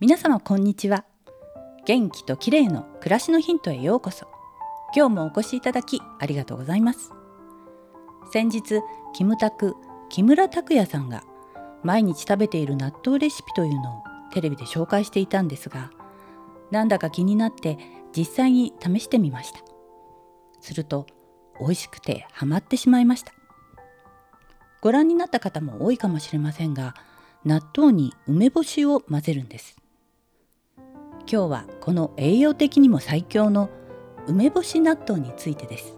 皆様こんにちは。元気と綺麗の暮らしのヒントへようこそ。今日もお越しいただきありがとうございます。先日キムタク木村拓哉さんが毎日食べている納豆レシピというのをテレビで紹介していたんですがなんだか気になって実際に試してみました。すると美味しくてハマってしまいました。ご覧になった方も多いかもしれませんが納豆に梅干しを混ぜるんです。今日はこの栄養的にも最強の梅干し納豆についてです。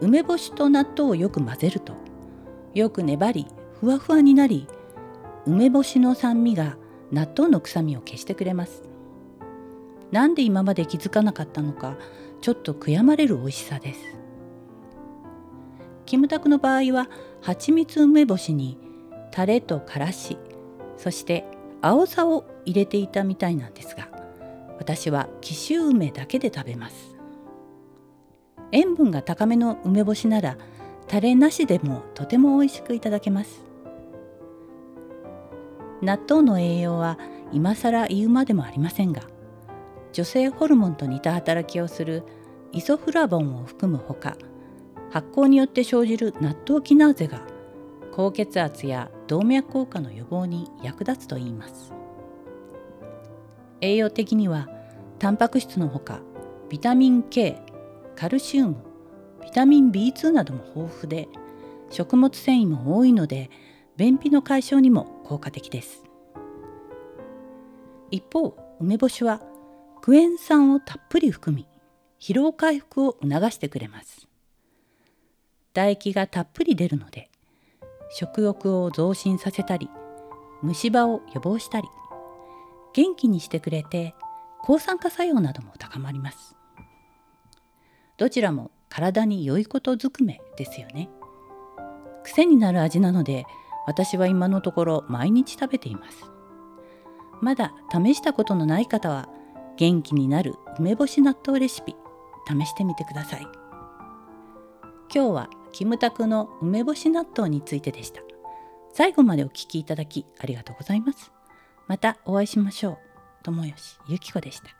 梅干しと納豆をよく混ぜるとよく粘りふわふわになり梅干しの酸味が納豆の臭みを消してくれます。なんで今まで気づかなかったのかちょっと悔やまれる美味しさです。キムタクの場合は蜂蜜梅干しにタレとからしそして青さを入れていたみたいなんですが私は紀州梅だけで食べます。塩分が高めの梅干しならタレなしでもとても美味しくいただけます。納豆の栄養は今更言うまでもありませんが女性ホルモンと似た働きをするイソフラボンを含むほか発酵によって生じる納豆キナーゼが高血圧や動脈硬化の予防に役立つといいます。栄養的にはタンパク質のほかビタミン K カルシウムビタミン B2 なども豊富で食物繊維も多いので便秘の解消にも効果的です。一方梅干しはクエン酸をたっぷり含み疲労回復を促してくれます。唾液がたっぷり出るので食欲を増進させたり虫歯を予防したり元気にしてくれて抗酸化作用なども高まります。どちらも体に良いことずくめですよね。癖になる味なので私は今のところ毎日食べています。まだ試したことのない方は元気になる梅干し納豆レシピ試してみてください。今日はキムタクの梅干し納豆についてでした。最後までお聞きいただきありがとうございます。またお会いしましょう。友吉ゆき子でした。